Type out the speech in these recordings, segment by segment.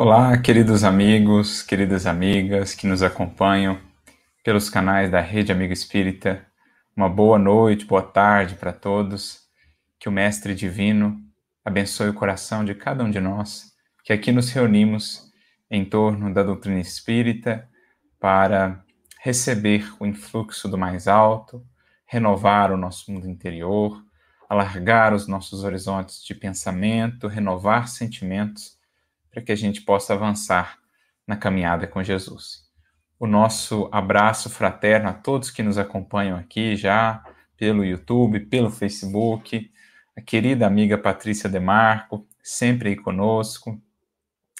Olá, queridos amigos, queridas amigas que nos acompanham pelos canais da Rede Amigo Espírita. Uma boa noite, boa tarde para todos. Que o Mestre Divino abençoe o coração de cada um de nós que aqui nos reunimos em torno da doutrina espírita para receber o influxo do mais alto, renovar o nosso mundo interior, alargar os nossos horizontes de pensamento, renovar sentimentos para que a gente possa avançar na caminhada com Jesus. O nosso abraço fraterno a todos que nos acompanham aqui já pelo YouTube, pelo Facebook, a querida amiga Patrícia Demarco, sempre aí conosco,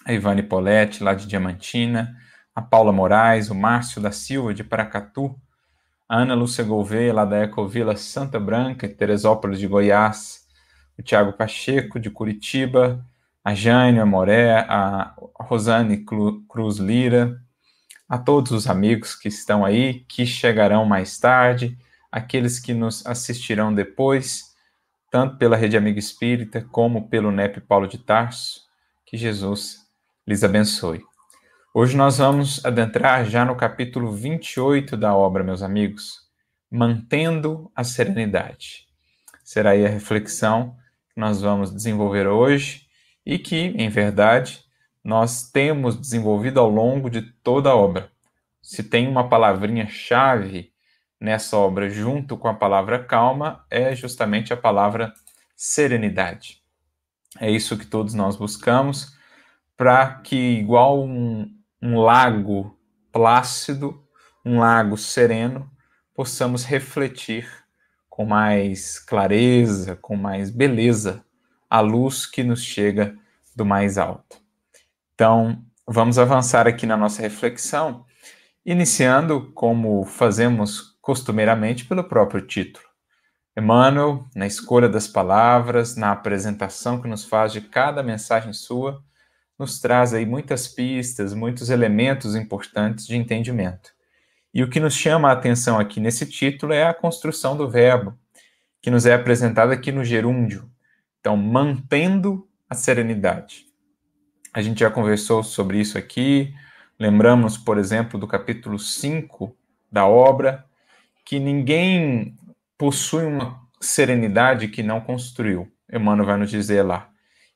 a Ivane Poletti, lá de Diamantina, a Paula Moraes, o Márcio da Silva, de Paracatu, a Ana Lúcia Gouveia, lá da Ecovila Santa Branca, Teresópolis de Goiás, o Tiago Pacheco, de Curitiba, a Jane Moré, a Rosane Cruz Lira, a todos os amigos que estão aí, que chegarão mais tarde, aqueles que nos assistirão depois, tanto pela Rede Amigo Espírita como pelo NEP Paulo de Tarso, que Jesus lhes abençoe. Hoje nós vamos adentrar já no capítulo 28 da obra, meus amigos, Mantendo a Serenidade. Será aí a reflexão que nós vamos desenvolver hoje e que, em verdade, nós temos desenvolvido ao longo de toda a obra. Se tem uma palavrinha-chave nessa obra, junto com a palavra calma, é justamente a palavra serenidade. É isso que todos nós buscamos, para que, igual um, um lago plácido, um lago sereno, possamos refletir com mais clareza, com mais beleza a luz que nos chega do mais alto. Então, vamos avançar aqui na nossa reflexão, iniciando, como fazemos costumeiramente, pelo próprio título. Emmanuel, na escolha das palavras, na apresentação que nos faz de cada mensagem sua, nos traz aí muitas pistas, muitos elementos importantes de entendimento. E o que nos chama a atenção aqui nesse título é a construção do verbo, que nos é apresentado aqui no gerúndio, então, mantendo a serenidade. A gente já conversou sobre isso aqui. Lembramos, por exemplo, do capítulo 5 da obra, que ninguém possui uma serenidade que não construiu. Emmanuel vai nos dizer lá.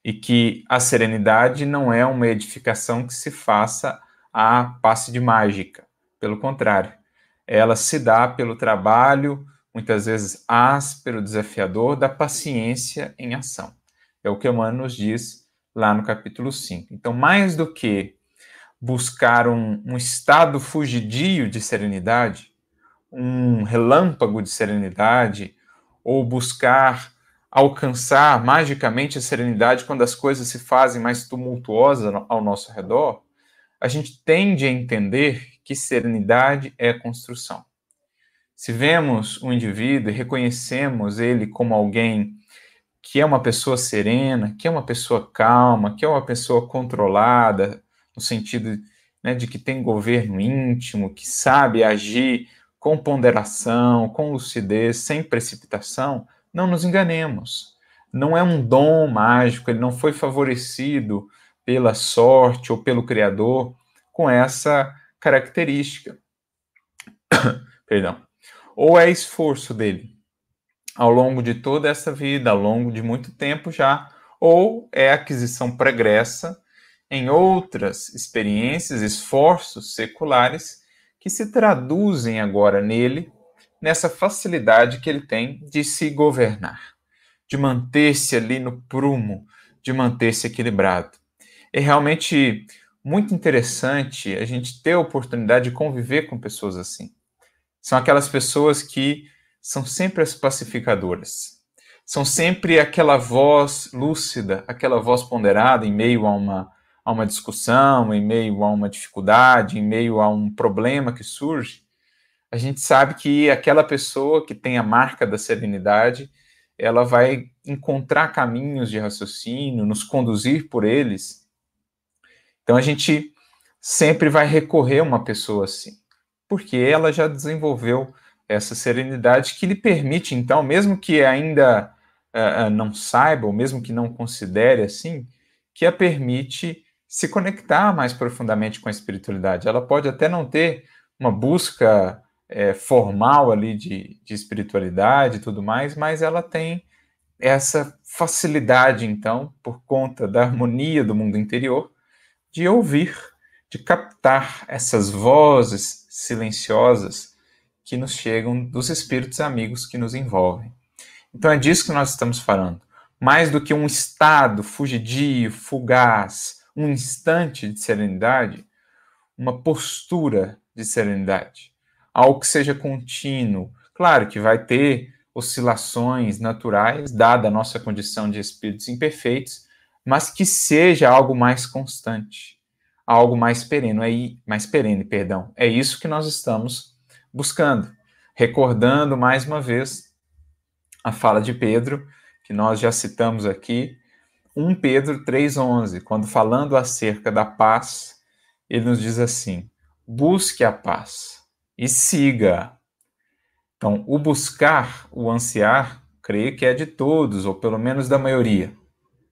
E que a serenidade não é uma edificação que se faça a passe de mágica. Pelo contrário, ela se dá pelo trabalho, muitas vezes áspero, desafiador, da paciência em ação. É o que Emmanuel nos diz lá no capítulo 5. Então, mais do que buscar um, um estado fugidio de serenidade, um relâmpago de serenidade, ou buscar alcançar magicamente a serenidade quando as coisas se fazem mais tumultuosas ao nosso redor, a gente tende a entender que serenidade é construção. Se vemos um indivíduo e reconhecemos ele como alguém que é uma pessoa serena, que é uma pessoa calma, que é uma pessoa controlada, no sentido né, de que tem governo íntimo, que sabe agir com ponderação, com lucidez, sem precipitação, não nos enganemos. Não é um dom mágico, ele não foi favorecido pela sorte ou pelo Criador com essa característica. Perdão ou é esforço dele ao longo de toda essa vida, ao longo de muito tempo já, ou é aquisição pregressa em outras experiências, esforços seculares que se traduzem agora nele nessa facilidade que ele tem de se governar, de manter-se ali no prumo, de manter-se equilibrado. É realmente muito interessante a gente ter a oportunidade de conviver com pessoas assim. São aquelas pessoas que são sempre as pacificadoras. São sempre aquela voz lúcida, aquela voz ponderada em meio a uma, a uma discussão, em meio a uma dificuldade, em meio a um problema que surge. A gente sabe que aquela pessoa que tem a marca da serenidade, ela vai encontrar caminhos de raciocínio, nos conduzir por eles. Então a gente sempre vai recorrer a uma pessoa assim porque ela já desenvolveu essa serenidade que lhe permite, então, mesmo que ainda uh, não saiba, ou mesmo que não considere assim, que a permite se conectar mais profundamente com a espiritualidade. Ela pode até não ter uma busca é, formal ali de, de espiritualidade e tudo mais, mas ela tem essa facilidade, então, por conta da harmonia do mundo interior, de ouvir, de captar essas vozes silenciosas que nos chegam dos espíritos amigos que nos envolvem. Então é disso que nós estamos falando. Mais do que um estado fugidio, fugaz, um instante de serenidade, uma postura de serenidade, algo que seja contínuo. Claro que vai ter oscilações naturais, dada a nossa condição de espíritos imperfeitos, mas que seja algo mais constante, algo mais perene, é mais perene, perdão. É isso que nós estamos buscando. Recordando mais uma vez a fala de Pedro, que nós já citamos aqui, 1 Pedro 3,11, quando falando acerca da paz, ele nos diz assim: busque a paz e siga. Então, o buscar, o ansiar, creio que é de todos, ou pelo menos da maioria.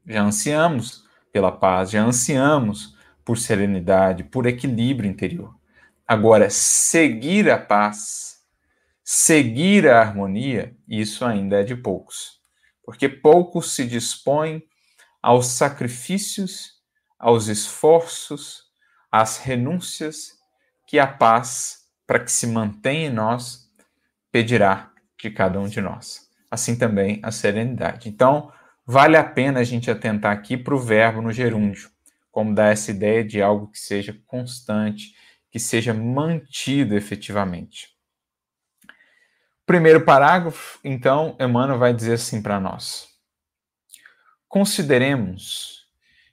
Já ansiamos pela paz, já ansiamos por serenidade, por equilíbrio interior. Agora, seguir a paz, seguir a harmonia, isso ainda é de poucos. Porque poucos se dispõem aos sacrifícios, aos esforços, às renúncias que a paz, para que se mantenha em nós, pedirá de cada um de nós. Assim também a serenidade. Então, vale a pena a gente atentar aqui para o verbo no gerúndio, como dá essa ideia de algo que seja constante, que seja mantido efetivamente. Primeiro parágrafo, então, Emmanuel vai dizer assim para nós: consideremos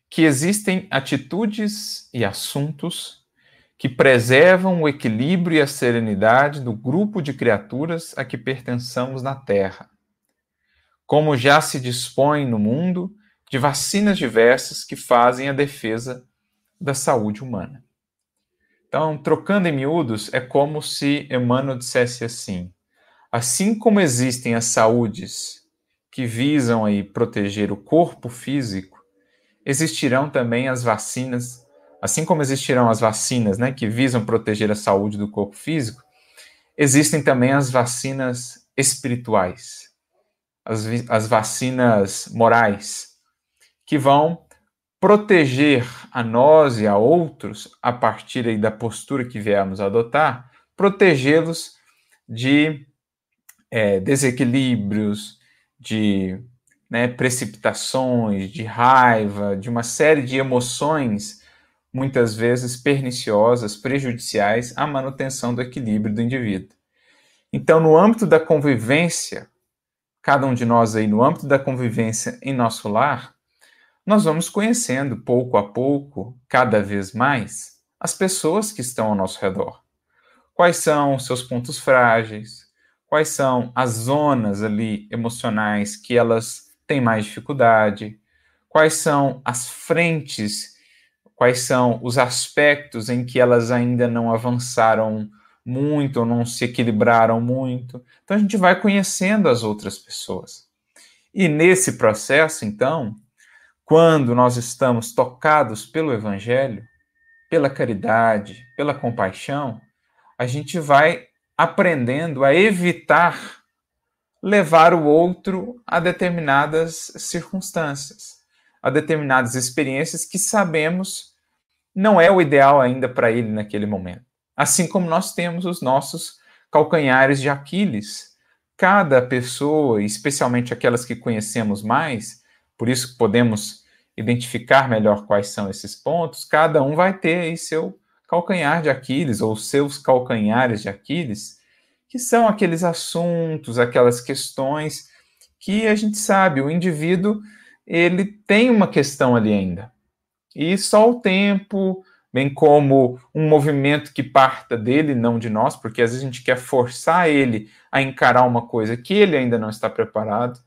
que existem atitudes e assuntos que preservam o equilíbrio e a serenidade do grupo de criaturas a que pertençamos na Terra. Como já se dispõe no mundo de vacinas diversas que fazem a defesa da saúde humana. Então, trocando em miúdos, é como se Emmanuel dissesse assim: assim como existem as saúdes que visam aí proteger o corpo físico, existirão também as vacinas, assim como existirão as vacinas, né, que visam proteger a saúde do corpo físico, existem também as vacinas espirituais, as, as vacinas morais, que vão proteger a nós e a outros, a partir da postura que viemos adotar, protegê-los de é, desequilíbrios, de né, precipitações, de raiva, de uma série de emoções, muitas vezes perniciosas, prejudiciais à manutenção do equilíbrio do indivíduo. Então, no âmbito da convivência, cada um de nós aí, no âmbito da convivência em nosso lar, nós vamos conhecendo pouco a pouco, cada vez mais, as pessoas que estão ao nosso redor. Quais são os seus pontos frágeis? quais são as zonas ali emocionais que elas têm mais dificuldade, quais são as frentes, quais são os aspectos em que elas ainda não avançaram muito ou não se equilibraram muito. Então a gente vai conhecendo as outras pessoas. E nesse processo, então, quando nós estamos tocados pelo evangelho, pela caridade, pela compaixão, a gente vai aprendendo a evitar levar o outro a determinadas circunstâncias, a determinadas experiências que sabemos não é o ideal ainda para ele naquele momento. Assim como nós temos os nossos calcanhares de Aquiles. Cada pessoa, especialmente aquelas que conhecemos mais, por isso podemos identificar melhor quais são esses pontos, cada um vai ter aí seu calcanhar de Aquiles, ou seus calcanhares de Aquiles, que são aqueles assuntos, aquelas questões que a gente sabe, o indivíduo ele tem uma questão ali ainda. E só o tempo, bem como um movimento que parta dele, não de nós, porque às vezes a gente quer forçar ele a encarar uma coisa que ele ainda não está preparado,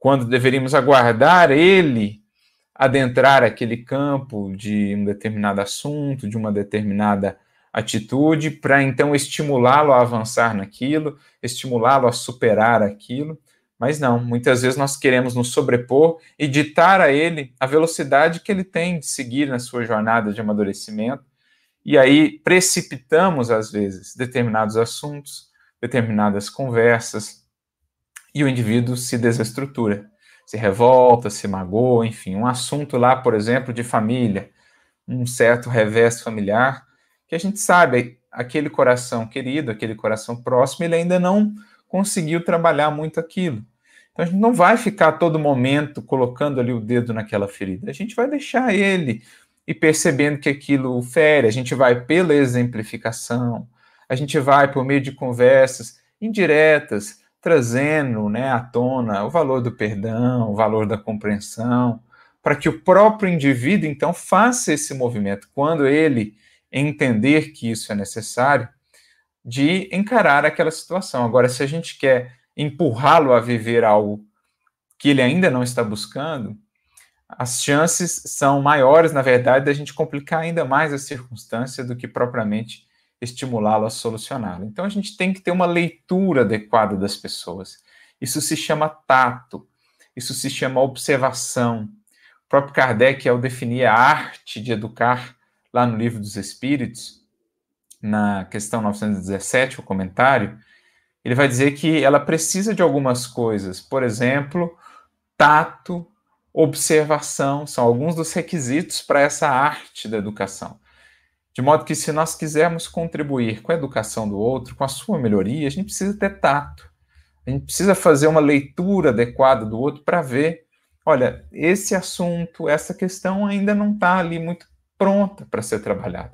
quando deveríamos aguardar ele adentrar aquele campo de um determinado assunto, de uma determinada atitude, para então estimulá-lo a avançar naquilo, estimulá-lo a superar aquilo. Mas não, muitas vezes nós queremos nos sobrepor e ditar a ele a velocidade que ele tem de seguir na sua jornada de amadurecimento. E aí precipitamos, às vezes, determinados assuntos, determinadas conversas, e o indivíduo se desestrutura, se revolta, se magoa, enfim, um assunto lá, por exemplo, de família, um certo revés familiar, que a gente sabe, aquele coração querido, aquele coração próximo, ele ainda não conseguiu trabalhar muito aquilo. Então a gente não vai ficar todo momento colocando ali o dedo naquela ferida. A gente vai deixar ele e percebendo que aquilo fere, a gente vai pela exemplificação, a gente vai por meio de conversas indiretas, trazendo né, à tona o valor do perdão, o valor da compreensão, para que o próprio indivíduo então faça esse movimento. Quando ele entender que isso é necessário, de encarar aquela situação. Agora, se a gente quer empurrá-lo a viver algo que ele ainda não está buscando, as chances são maiores, na verdade, da gente complicar ainda mais a circunstância do que propriamente estimulá-lo a solucioná-lo. Então, a gente tem que ter uma leitura adequada das pessoas. Isso se chama tato, isso se chama observação. O próprio Kardec, ao definir a arte de educar, lá no Livro dos Espíritos, na questão 917, o comentário, ele vai dizer que ela precisa de algumas coisas, por exemplo, tato, observação, são alguns dos requisitos para essa arte da educação. De modo que, se nós quisermos contribuir com a educação do outro, com a sua melhoria, a gente precisa ter tato. A gente precisa fazer uma leitura adequada do outro para ver, olha, esse assunto, essa questão ainda não está ali muito pronta para ser trabalhada.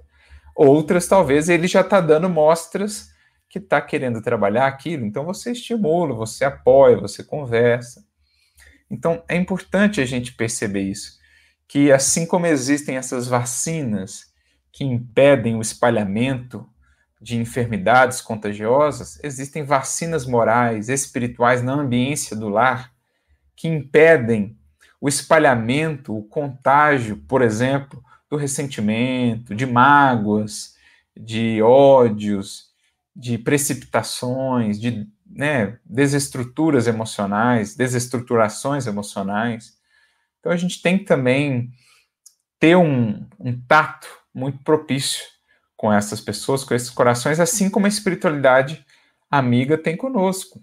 Outras, talvez, ele já está dando mostras que está querendo trabalhar aquilo, então você estimula, você apoia, você conversa. Então, é importante a gente perceber isso, que assim como existem essas vacinas que impedem o espalhamento de enfermidades contagiosas, existem vacinas morais, espirituais na ambiência do lar que impedem o espalhamento, o contágio, por exemplo, do ressentimento, de mágoas, de ódios, de precipitações, de né, desestruturas emocionais, desestruturações emocionais. Então a gente tem que também ter um, um tato muito propício com essas pessoas, com esses corações, assim como a espiritualidade amiga tem conosco.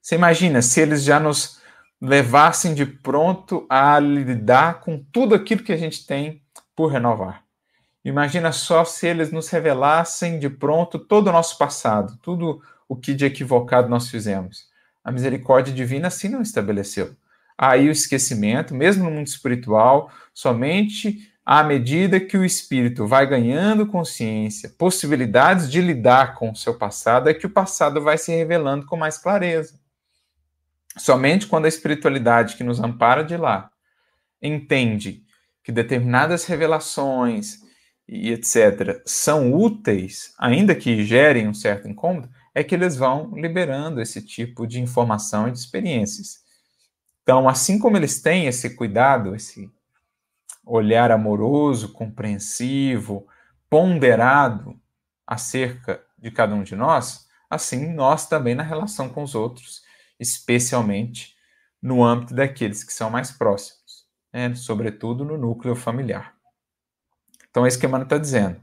Você imagina se eles já nos levassem de pronto a lidar com tudo aquilo que a gente tem por renovar. Imagina só se eles nos revelassem de pronto todo o nosso passado, tudo o que de equivocado nós fizemos. A misericórdia divina assim não estabeleceu. Aí o esquecimento, mesmo no mundo espiritual, somente à medida que o espírito vai ganhando consciência, possibilidades de lidar com o seu passado, é que o passado vai se revelando com mais clareza. Somente quando a espiritualidade que nos ampara de lá entende que determinadas revelações e etc. são úteis, ainda que gerem um certo incômodo, é que eles vão liberando esse tipo de informação e de experiências. Então, assim como eles têm esse cuidado, esse olhar amoroso, compreensivo, ponderado acerca de cada um de nós, assim nós também na relação com os outros especialmente no âmbito daqueles que são mais próximos, né? sobretudo no núcleo familiar. Então é isso que a está dizendo.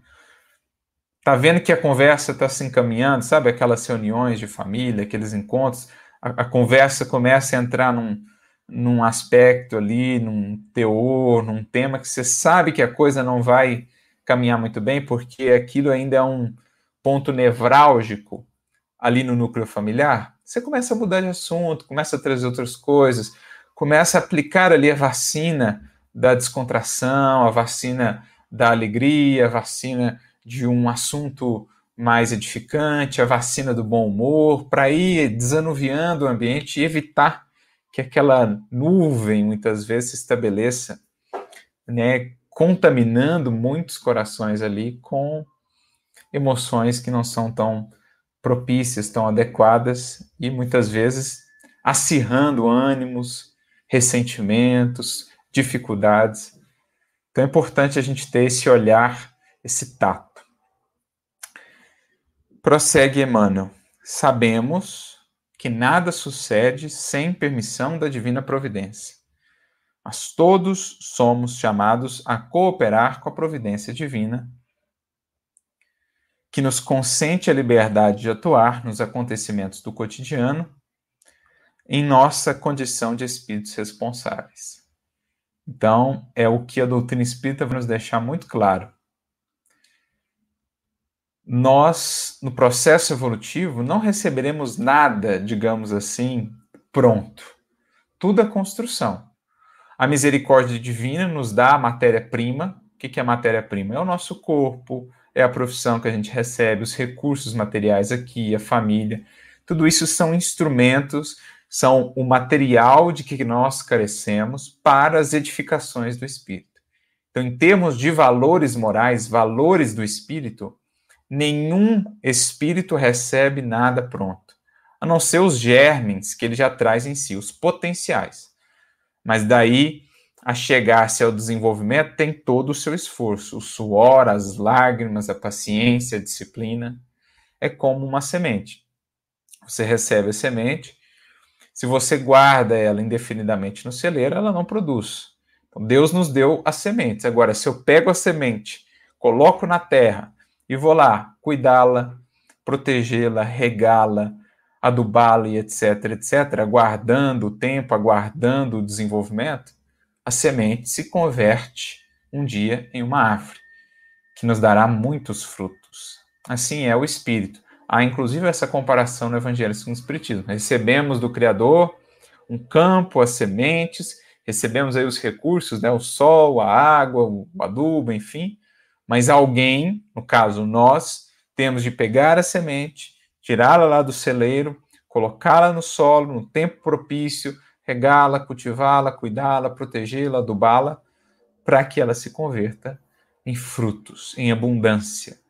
Está vendo que a conversa está se encaminhando, sabe? Aquelas reuniões de família, aqueles encontros, a, a conversa começa a entrar num, num aspecto ali, num teor, num tema que você sabe que a coisa não vai caminhar muito bem, porque aquilo ainda é um ponto nevrálgico ali no núcleo familiar, você começa a mudar de assunto, começa a trazer outras coisas, começa a aplicar ali a vacina da descontração, a vacina da alegria, a vacina de um assunto mais edificante, a vacina do bom humor, para ir desanuviando o ambiente e evitar que aquela nuvem muitas vezes se estabeleça, né, contaminando muitos corações ali com emoções que não são tão propícias, tão adequadas e muitas vezes acirrando ânimos, ressentimentos, dificuldades. Então é importante a gente ter esse olhar, esse tato. Prossegue Emmanuel. Sabemos que nada sucede sem permissão da divina providência. Mas todos somos chamados a cooperar com a providência divina, que nos consente a liberdade de atuar nos acontecimentos do cotidiano em nossa condição de espíritos responsáveis. Então, é o que a doutrina espírita vai nos deixar muito claro. Nós, no processo evolutivo, não receberemos nada, digamos assim, pronto. Tudo é construção. A misericórdia divina nos dá a matéria-prima. O que é matéria-prima? É o nosso corpo, é a profissão que a gente recebe, os recursos materiais aqui, a família. Tudo isso são instrumentos são o material de que nós carecemos para as edificações do espírito. Então, em termos de valores morais, valores do espírito, nenhum espírito recebe nada pronto, a não ser os germes que ele já traz em si, os potenciais. Mas daí a chegar-se ao desenvolvimento tem todo o seu esforço, o suor, as lágrimas, a paciência, a disciplina. É como uma semente. Você recebe a semente, se você guarda ela indefinidamente no celeiro, ela não produz. Então, Deus nos deu as sementes. Agora, se eu pego a semente, coloco na terra e vou lá cuidá-la, protegê-la, regá-la, adubá-la e etc, etc, aguardando o tempo, aguardando o desenvolvimento, a semente se converte um dia em uma árvore, que nos dará muitos frutos. Assim é o espírito. Há inclusive essa comparação no Evangelho segundo o Espiritismo. Recebemos do Criador um campo, as sementes, recebemos aí os recursos, né, o sol, a água, o adubo, enfim, mas alguém, no caso nós, temos de pegar a semente, tirá-la lá do celeiro, colocá-la no solo, no tempo propício, regá-la, cultivá-la, cuidá-la, protegê-la, adubá-la, para que ela se converta em frutos, em abundância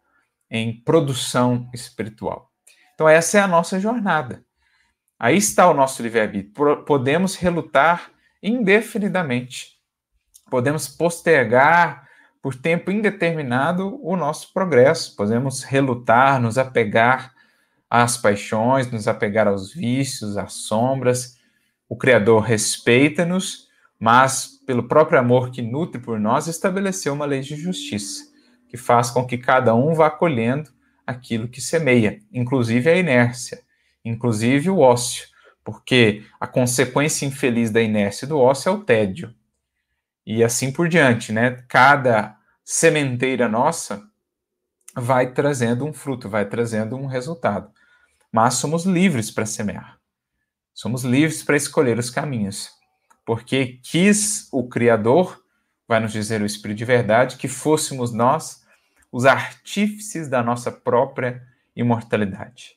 em produção espiritual. Então, essa é a nossa jornada. Aí está o nosso livre-arbítrio. Podemos relutar indefinidamente. Podemos postergar por tempo indeterminado o nosso progresso. Podemos relutar, nos apegar às paixões, nos apegar aos vícios, às sombras. O Criador respeita-nos, mas, pelo próprio amor que nutre por nós, estabeleceu uma lei de justiça que faz com que cada um vá colhendo aquilo que semeia, inclusive a inércia, inclusive o ócio, porque a consequência infeliz da inércia e do ócio é o tédio. E assim por diante, né? Cada sementeira nossa vai trazendo um fruto, vai trazendo um resultado. Mas somos livres para semear. Somos livres para escolher os caminhos. Porque quis o Criador, vai nos dizer o Espírito de Verdade, que fôssemos nós os artífices da nossa própria imortalidade.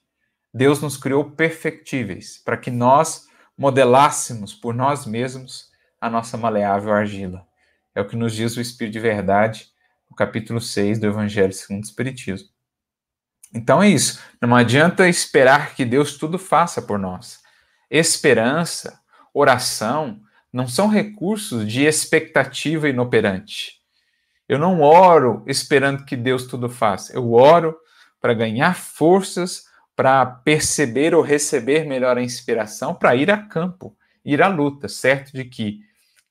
Deus nos criou perfectíveis para que nós modelássemos por nós mesmos a nossa maleável argila. É o que nos diz o Espírito de Verdade, no capítulo 6 do Evangelho segundo o Espiritismo. Então é isso. Não adianta esperar que Deus tudo faça por nós. Esperança, oração, não são recursos de expectativa inoperante. Eu não oro esperando que Deus tudo faça. Eu oro para ganhar forças, para perceber ou receber melhor a inspiração, para ir a campo, ir à luta, certo de que,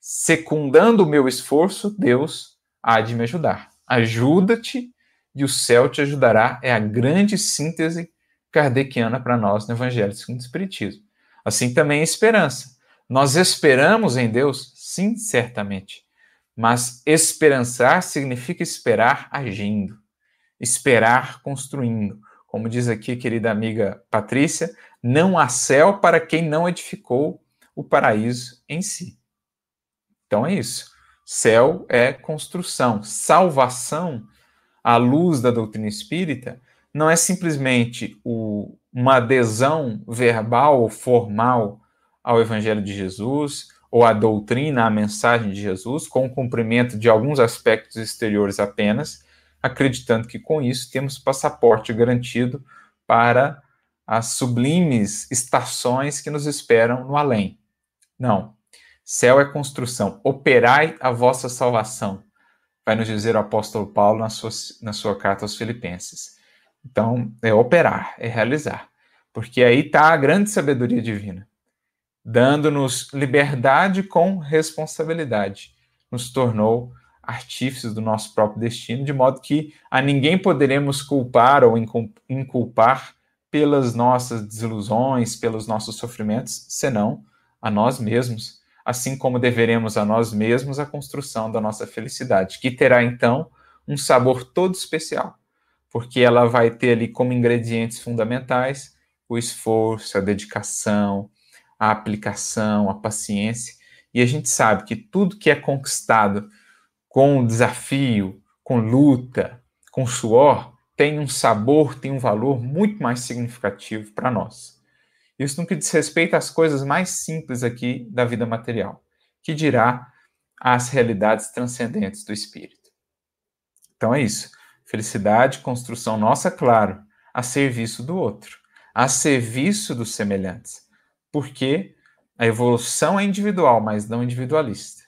secundando o meu esforço, Deus há de me ajudar. Ajuda-te e o céu te ajudará é a grande síntese kardeciana para nós no Evangelho segundo o Espiritismo. Assim também a esperança. Nós esperamos em Deus? Sim, certamente. Mas esperançar significa esperar agindo, esperar construindo. Como diz aqui querida amiga Patrícia, não há céu para quem não edificou o paraíso em si. Então é isso. Céu é construção. Salvação, à luz da doutrina espírita, não é simplesmente o, uma adesão verbal ou formal ao Evangelho de Jesus, ou a doutrina, a mensagem de Jesus, com o cumprimento de alguns aspectos exteriores apenas, acreditando que com isso temos passaporte garantido para as sublimes estações que nos esperam no além. Não. Céu é construção. Operai a vossa salvação, vai nos dizer o apóstolo Paulo na sua, na sua carta aos Filipenses. Então, é operar, é realizar. porque aí está a grande sabedoria divina, dando-nos liberdade com responsabilidade. Nos tornou artífices do nosso próprio destino, de modo que a ninguém poderemos culpar ou inculpar pelas nossas desilusões, pelos nossos sofrimentos, senão a nós mesmos, assim como deveremos a nós mesmos a construção da nossa felicidade, que terá então um sabor todo especial, porque ela vai ter ali como ingredientes fundamentais o esforço, a dedicação, a aplicação, a paciência, e a gente sabe que tudo que é conquistado com desafio, com luta, com suor, tem um sabor, tem um valor muito mais significativo para nós. Isso no que diz respeito às coisas mais simples aqui da vida material, que dirá às realidades transcendentes do espírito. Então é isso. Felicidade, construção nossa, claro, a serviço do outro, a serviço dos semelhantes. Porque a evolução é individual, mas não individualista.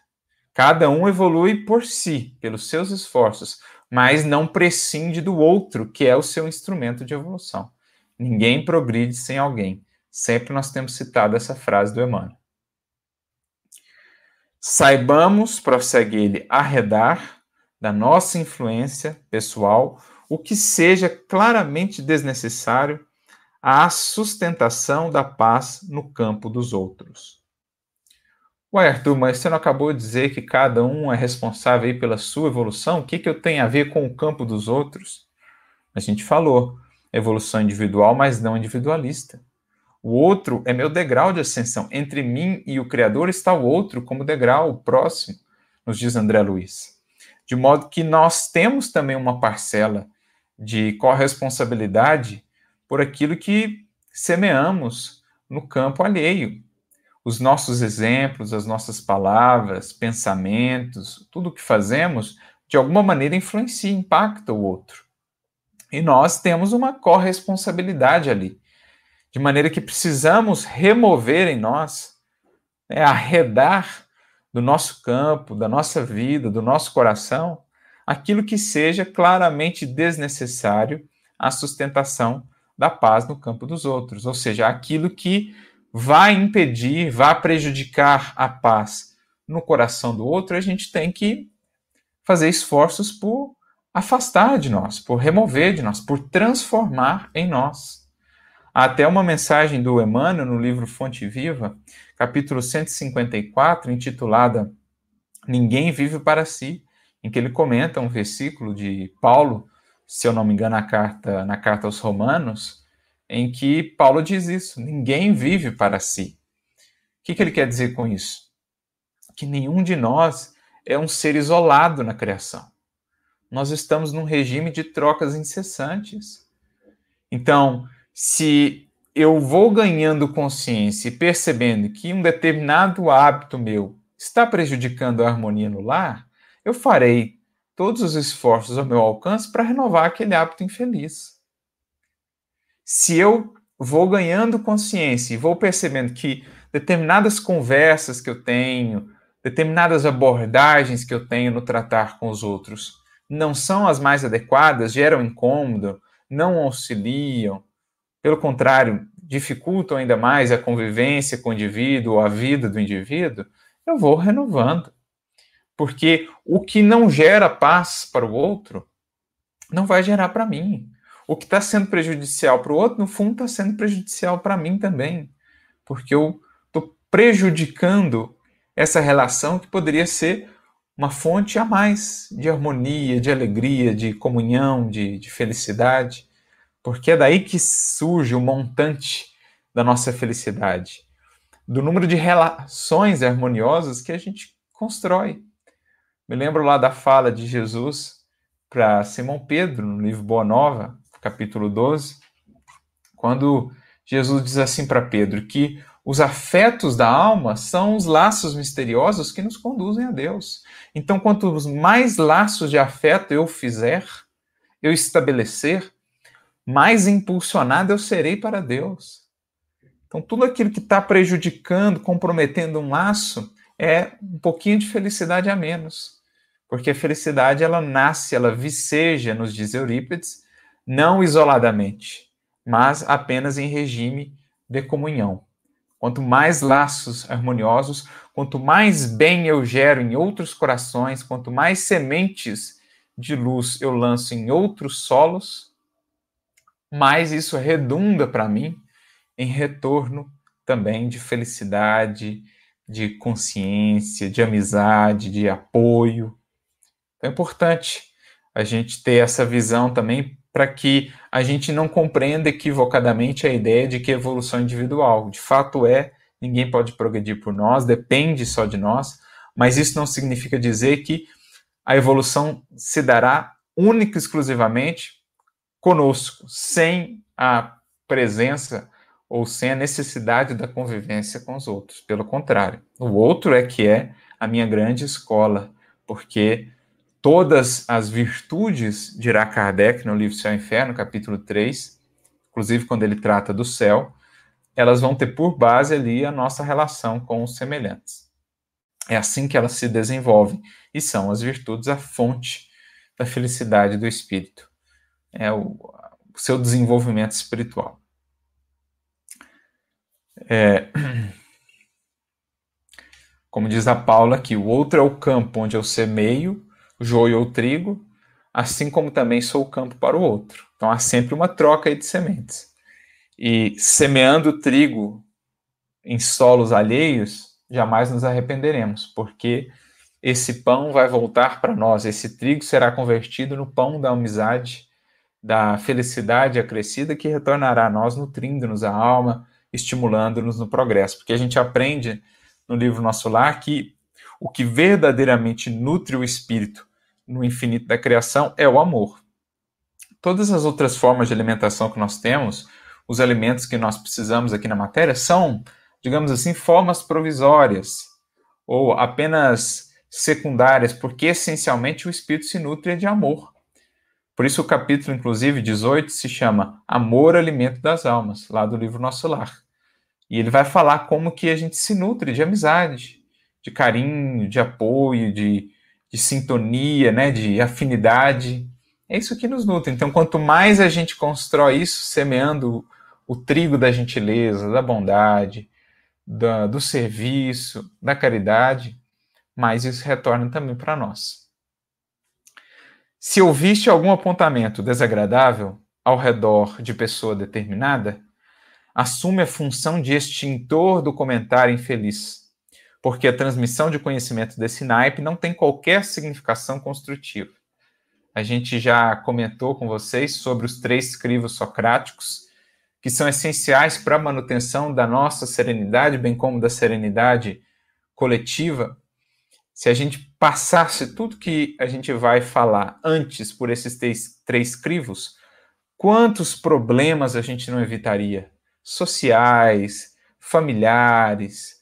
Cada um evolui por si, pelos seus esforços, mas não prescinde do outro, que é o seu instrumento de evolução. Ninguém progride sem alguém. Sempre nós temos citado essa frase do Emmanuel. Saibamos, prossegue ele, arredar da nossa influência pessoal o que seja claramente desnecessário à sustentação da paz no campo dos outros. Ué, Arthur, mas você não acabou de dizer que cada um é responsável pela sua evolução? O que, que eu tenho a ver com o campo dos outros? A gente falou, evolução individual, mas não individualista. O outro é meu degrau de ascensão. Entre mim e o Criador está o outro como degrau, o próximo, nos diz André Luiz. De modo que nós temos também uma parcela de corresponsabilidade por aquilo que semeamos no campo alheio, os nossos exemplos, as nossas palavras, pensamentos, tudo o que fazemos, de alguma maneira influencia, impacta o outro. E nós temos uma corresponsabilidade ali, de maneira que precisamos remover em nós, né, arredar do nosso campo, da nossa vida, do nosso coração, aquilo que seja claramente desnecessário à sustentação da paz no campo dos outros, ou seja, aquilo que vai impedir, vai prejudicar a paz no coração do outro, a gente tem que fazer esforços por afastar de nós, por remover de nós, por transformar em nós. Há até uma mensagem do Emmanuel no livro Fonte Viva, capítulo 154, intitulada Ninguém vive para si, em que ele comenta um versículo de Paulo, se eu não me engano, na carta, na carta aos Romanos, em que Paulo diz isso: ninguém vive para si. O que, que ele quer dizer com isso? Que nenhum de nós é um ser isolado na criação. Nós estamos num regime de trocas incessantes. Então, se eu vou ganhando consciência e percebendo que um determinado hábito meu está prejudicando a harmonia no lar, eu farei todos os esforços ao meu alcance para renovar aquele hábito infeliz. Se eu vou ganhando consciência e vou percebendo que determinadas conversas que eu tenho, determinadas abordagens que eu tenho no tratar com os outros não são as mais adequadas, geram incômodo, não auxiliam, pelo contrário, dificultam ainda mais a convivência com o indivíduo, a vida do indivíduo, eu vou renovando. Porque o que não gera paz para o outro não vai gerar para mim o que está sendo prejudicial para o outro, no fundo, está sendo prejudicial para mim também. Porque eu estou prejudicando essa relação que poderia ser uma fonte a mais de harmonia, de alegria, de comunhão, de, de felicidade. Porque é daí que surge o montante da nossa felicidade do número de relações harmoniosas que a gente constrói. Me lembro lá da fala de Jesus para Simão Pedro, no livro Boa Nova, capítulo 12, quando Jesus diz assim para Pedro que os afetos da alma são os laços misteriosos que nos conduzem a Deus. Então, quanto mais laços de afeto eu fizer, eu estabelecer, mais impulsionado eu serei para Deus. Então, tudo aquilo que está prejudicando, comprometendo um laço, é um pouquinho de felicidade a menos. Porque a felicidade, ela nasce, ela viceja, nos diz Eurípides, não isoladamente, mas apenas em regime de comunhão. Quanto mais laços harmoniosos, quanto mais bem eu gero em outros corações, quanto mais sementes de luz eu lanço em outros solos, mais isso redunda para mim em retorno também de felicidade, de consciência, de amizade, de apoio. Então é importante a gente ter essa visão também para que a gente não compreenda equivocadamente a ideia de que evolução individual. De fato é, ninguém pode progredir por nós, depende só de nós, mas isso não significa dizer que a evolução se dará única e exclusivamente conosco, sem a presença ou sem a necessidade da convivência com os outros. Pelo contrário, o outro é que é a minha grande escola, porque todas as virtudes, dirá Kardec no livro Céu e Inferno, capítulo 3, inclusive quando ele trata do céu, elas vão ter por base ali a nossa relação com os semelhantes. É assim que elas se desenvolvem e são as virtudes a fonte da felicidade do espírito. É o, o seu desenvolvimento espiritual. É, como diz a Paula aqui, o outro é o campo onde eu semeio o joio ou trigo, assim como também sou o campo para o outro. Então há sempre uma troca de sementes. E semeando trigo em solos alheios, jamais nos arrependeremos, porque esse pão vai voltar para nós, esse trigo será convertido no pão da amizade, da felicidade acrescida que retornará a nós, nutrindo-nos a alma, estimulando-nos no progresso. Porque a gente aprende no livro Nosso Lar que o que verdadeiramente nutre o espírito no infinito da criação é o amor. Todas as outras formas de alimentação que nós temos, os alimentos que nós precisamos aqui na matéria, são, digamos assim, formas provisórias ou apenas secundárias, porque essencialmente o espírito se nutre de amor. Por isso o capítulo, inclusive, 18, se chama Amor, Alimento das Almas, lá do livro Nosso Lar. E ele vai falar como que a gente se nutre de amizade, de carinho, de apoio, de, de sintonia, né, de afinidade. É isso que nos nutre. Então, quanto mais a gente constrói isso, semeando o trigo da gentileza, da bondade, da, do serviço, da caridade, mais isso retorna também para nós. Se ouviste algum apontamento desagradável ao redor de pessoa determinada, assume a função de extintor do comentário infeliz porque a transmissão de conhecimento desse naipe não tem qualquer significação construtiva. A gente já comentou com vocês sobre os três crivos socráticos, que são essenciais para a manutenção da nossa serenidade, bem como da serenidade coletiva. Se a gente passasse tudo que a gente vai falar antes por esses três, três crivos, quantos problemas a gente não evitaria? Sociais, familiares,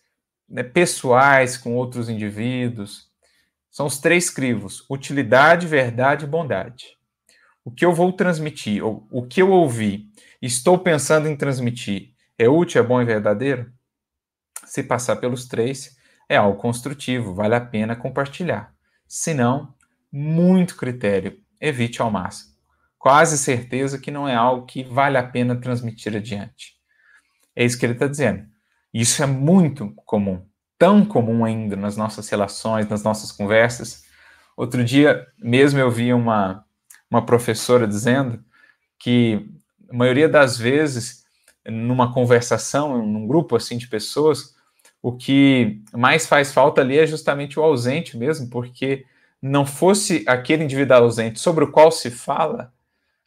né, pessoais com outros indivíduos. São os três crivos: utilidade, verdade e bondade. O que eu vou transmitir, ou o que eu ouvi, estou pensando em transmitir, é útil, é bom e verdadeiro? Se passar pelos três, é algo construtivo, vale a pena compartilhar. Se não, muito critério, evite ao máximo. Quase certeza que não é algo que vale a pena transmitir adiante. É isso que ele está dizendo. Isso é muito comum, tão comum ainda nas nossas relações, nas nossas conversas. Outro dia mesmo eu vi uma, uma professora dizendo que a maioria das vezes, numa conversação, num grupo assim de pessoas, o que mais faz falta ali é justamente o ausente mesmo, porque não fosse aquele indivíduo ausente sobre o qual se fala,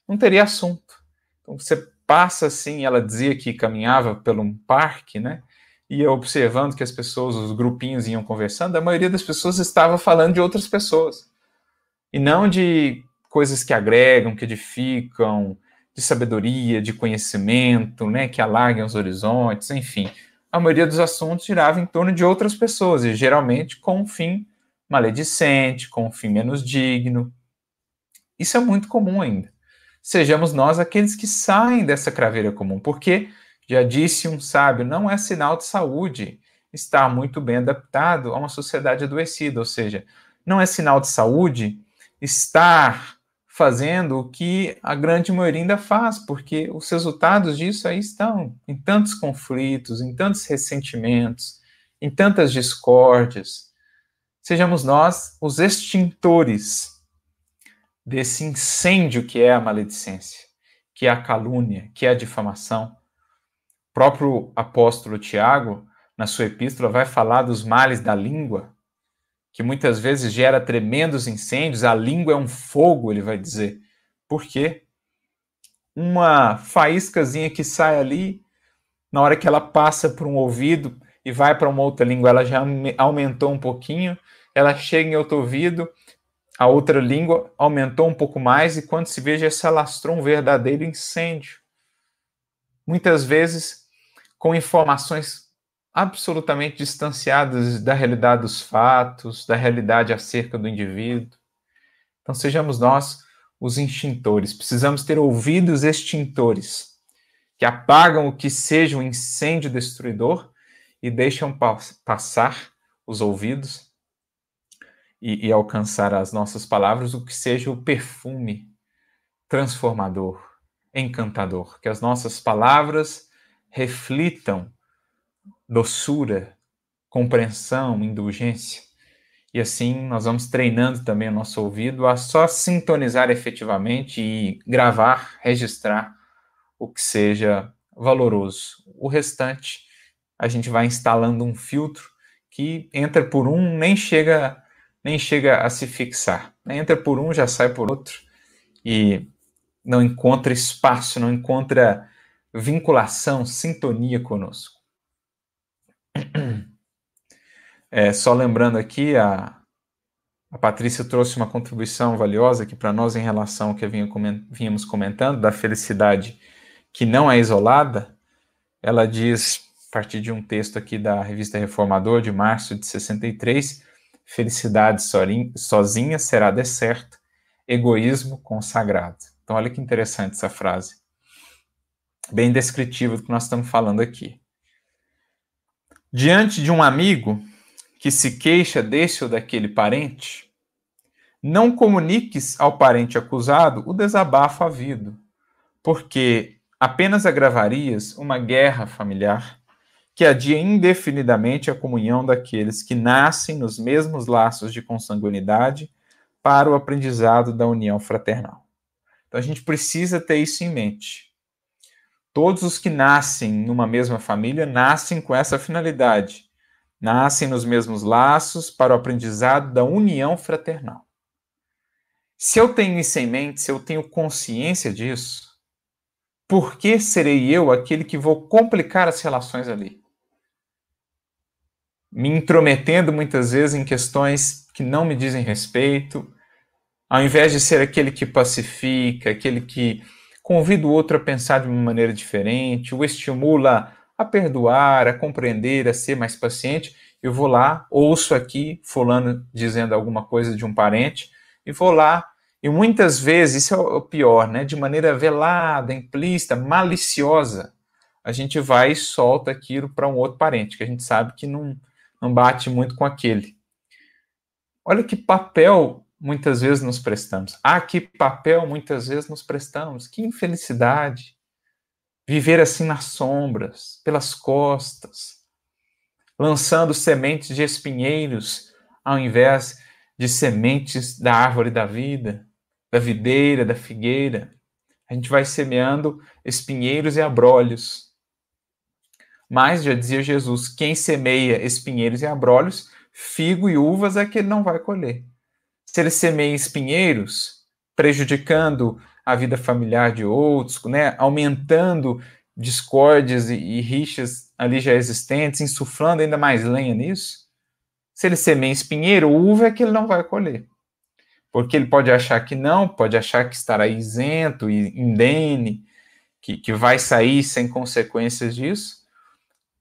não teria assunto. Então você passa assim, ela dizia que caminhava pelo um parque, né? ia observando que as pessoas, os grupinhos iam conversando, a maioria das pessoas estava falando de outras pessoas. E não de coisas que agregam, que edificam, de sabedoria, de conhecimento, né, que alarguem os horizontes, enfim. A maioria dos assuntos girava em torno de outras pessoas, e geralmente com um fim maledicente, com um fim menos digno. Isso é muito comum ainda. Sejamos nós aqueles que saem dessa craveira comum, porque já disse um sábio: não é sinal de saúde estar muito bem adaptado a uma sociedade adoecida, ou seja, não é sinal de saúde estar fazendo o que a grande maioria ainda faz, porque os resultados disso aí estão em tantos conflitos, em tantos ressentimentos, em tantas discórdias. Sejamos nós os extintores desse incêndio que é a maledicência, que é a calúnia, que é a difamação. O próprio apóstolo Tiago, na sua epístola, vai falar dos males da língua, que muitas vezes gera tremendos incêndios. A língua é um fogo, ele vai dizer. Por quê? Uma faíscazinha que sai ali, na hora que ela passa por um ouvido e vai para uma outra língua, ela já aumentou um pouquinho, ela chega em outro ouvido, a outra língua aumentou um pouco mais e quando se veja se alastrou um verdadeiro incêndio. Muitas vezes com informações absolutamente distanciadas da realidade dos fatos, da realidade acerca do indivíduo. Então sejamos nós os extintores. Precisamos ter ouvidos extintores que apagam o que seja um incêndio destruidor e deixam passar os ouvidos e, e alcançar as nossas palavras o que seja o perfume transformador, encantador, que as nossas palavras reflitam doçura, compreensão, indulgência. E assim nós vamos treinando também o nosso ouvido a só sintonizar efetivamente e gravar, registrar o que seja valoroso. O restante a gente vai instalando um filtro que entra por um, nem chega nem chega a se fixar. Entra por um, já sai por outro e não encontra espaço, não encontra vinculação, sintonia conosco. É, só lembrando aqui, a, a Patrícia trouxe uma contribuição valiosa aqui para nós em relação ao que vínhamos comentando, da felicidade que não é isolada. Ela diz, a partir de um texto aqui da revista Reformador, de março de 63, Felicidade sozinha será deserto, egoísmo consagrado. Então, olha que interessante essa frase. Bem descritiva do que nós estamos falando aqui. Diante de um amigo que se queixa desse ou daquele parente, não comuniques ao parente acusado o desabafo havido, porque apenas agravarias uma guerra familiar que adia indefinidamente a comunhão daqueles que nascem nos mesmos laços de consanguinidade para o aprendizado da união fraternal. Então a gente precisa ter isso em mente. Todos os que nascem numa mesma família nascem com essa finalidade. Nascem nos mesmos laços para o aprendizado da união fraternal. Se eu tenho isso em mente, se eu tenho consciência disso, por que serei eu aquele que vou complicar as relações ali? me intrometendo muitas vezes em questões que não me dizem respeito, ao invés de ser aquele que pacifica, aquele que convida o outro a pensar de uma maneira diferente, o estimula a perdoar, a compreender, a ser mais paciente, eu vou lá, ouço aqui fulano dizendo alguma coisa de um parente e vou lá. E muitas vezes, isso é o pior, né, de maneira velada, implícita, maliciosa, a gente vai e solta aquilo para um outro parente, que a gente sabe que não, não bate muito com aquele. Olha que papel muitas vezes nos prestamos. Ah, que papel muitas vezes nos prestamos. Que infelicidade. Viver assim nas sombras, pelas costas, lançando sementes de espinheiros ao invés de sementes da árvore da vida, da videira, da figueira. A gente vai semeando espinheiros e abrolhos mas, já dizia Jesus, quem semeia espinheiros e abrolhos, figo e uvas é que ele não vai colher. Se ele semeia espinheiros, prejudicando a vida familiar de outros, né, aumentando discórdias e, e rixas ali já existentes, insuflando ainda mais lenha nisso, se ele semeia espinheiro, uva é que ele não vai colher. Porque ele pode achar que não, pode achar que estará isento, indene, que, que vai sair sem consequências disso,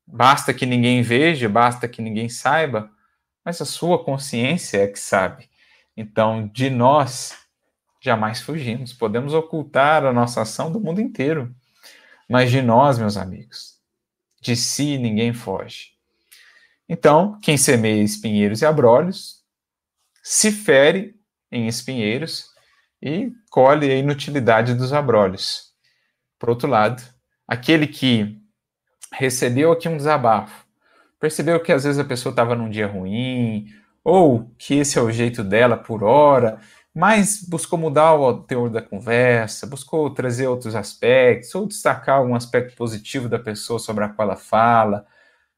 Basta que ninguém veja, basta que ninguém saiba, mas a sua consciência é que sabe. Então, de nós, jamais fugimos. Podemos ocultar a nossa ação do mundo inteiro, mas de nós, meus amigos, de si ninguém foge. Então, quem semeia espinheiros e abrolhos se fere em espinheiros e colhe a inutilidade dos abrolhos. Por outro lado, aquele que recebeu aqui um desabafo, percebeu que às vezes a pessoa estava num dia ruim, ou que esse é o jeito dela por hora, mas buscou mudar o teor da conversa, buscou trazer outros aspectos, ou destacar algum aspecto positivo da pessoa sobre a qual ela fala,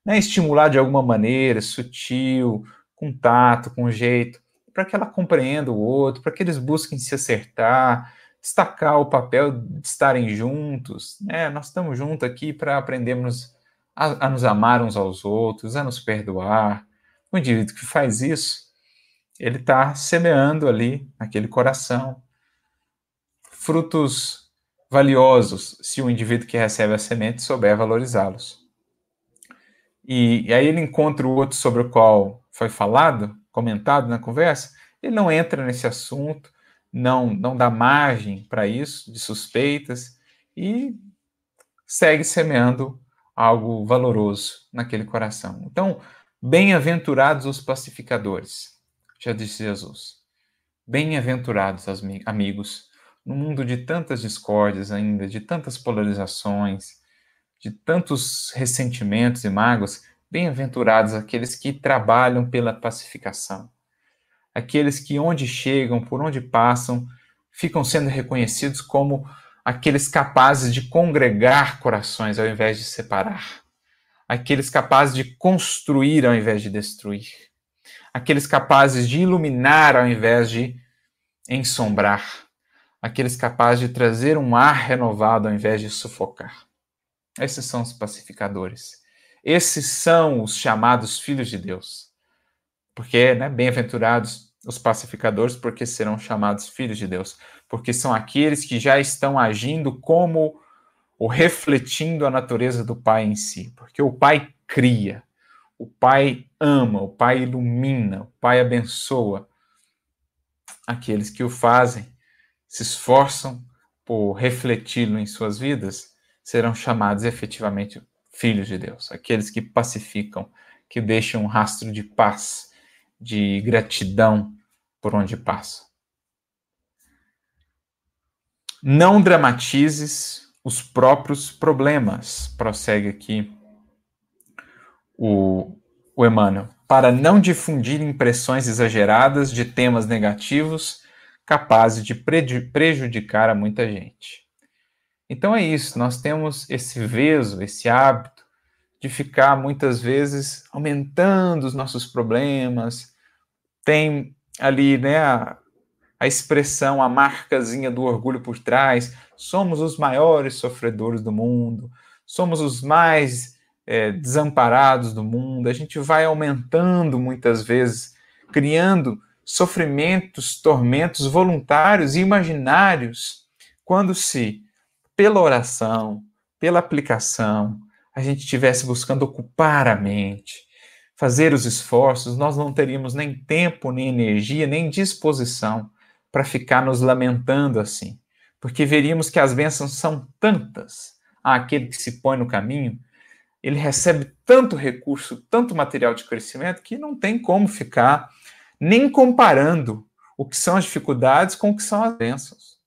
né, estimular de alguma maneira, sutil, com tato, com jeito, para que ela compreenda o outro, para que eles busquem se acertar, destacar o papel de estarem juntos. Né? Nós estamos juntos aqui para aprendermos a, a nos amar uns aos outros, a nos perdoar. O indivíduo que faz isso, ele está semeando ali, naquele coração, frutos valiosos, se o indivíduo que recebe a semente souber valorizá-los. E, e, aí ele encontra o outro sobre o qual foi falado, comentado na conversa, ele não entra nesse assunto, não, não dá margem para isso, de suspeitas, e segue semeando algo valoroso naquele coração. Então, bem-aventurados os pacificadores, já disse Jesus. Bem-aventurados, amigos, no mundo de tantas discórdias ainda, de tantas polarizações, de tantos ressentimentos e mágoas, bem-aventurados aqueles que trabalham pela pacificação. Aqueles que, onde chegam, por onde passam, ficam sendo reconhecidos como aqueles capazes de congregar corações ao invés de separar, aqueles capazes de construir ao invés de destruir, aqueles capazes de iluminar ao invés de ensombrar, aqueles capazes de trazer um ar renovado ao invés de sufocar. Esses são os pacificadores. Esses são os chamados filhos de Deus. Porque, né, bem-aventurados os pacificadores, porque serão chamados filhos de Deus. Porque são aqueles que já estão agindo como ou refletindo a natureza do Pai em si. Porque o Pai cria, o Pai ama, o Pai ilumina, o Pai abençoa. Aqueles que o fazem, se esforçam por refleti-lo em suas vidas, serão chamados efetivamente filhos de Deus, aqueles que pacificam, que deixam um rastro de paz, de gratidão por onde passam. Não dramatizes os próprios problemas, prossegue aqui o, o Emmanuel, para não difundir impressões exageradas de temas negativos capazes de prejudicar a muita gente. Então é isso, nós temos esse veso, esse hábito de ficar muitas vezes aumentando os nossos problemas. Tem ali, né, a, a expressão, a marcazinha do orgulho por trás. Somos os maiores sofredores do mundo, somos os mais é, desamparados do mundo. A gente vai aumentando muitas vezes, criando sofrimentos, tormentos voluntários e imaginários, quando se pela oração, pela aplicação, a gente estivesse buscando ocupar a mente, fazer os esforços, nós não teríamos nem tempo, nem energia, nem disposição para ficar nos lamentando assim, porque veríamos que as bênçãos são tantas àquele que se põe no caminho, ele recebe tanto recurso, tanto material de crescimento, que não tem como ficar nem comparando o que são as dificuldades com o que são as bênçãos.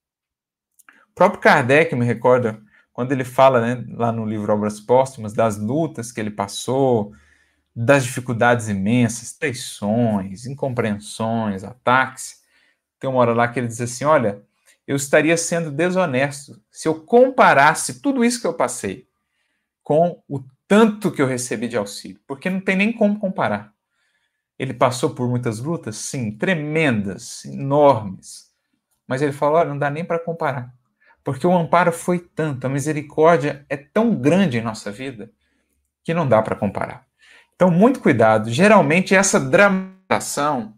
O próprio Kardec me recorda quando ele fala né, lá no livro Obras Póstumas das lutas que ele passou, das dificuldades imensas, traições, incompreensões, ataques. Tem uma hora lá que ele diz assim: Olha, eu estaria sendo desonesto se eu comparasse tudo isso que eu passei com o tanto que eu recebi de auxílio, porque não tem nem como comparar. Ele passou por muitas lutas, sim, tremendas, enormes, mas ele falou: Olha, não dá nem para comparar porque o amparo foi tanto, a misericórdia é tão grande em nossa vida que não dá para comparar. Então, muito cuidado. Geralmente, essa dramatização,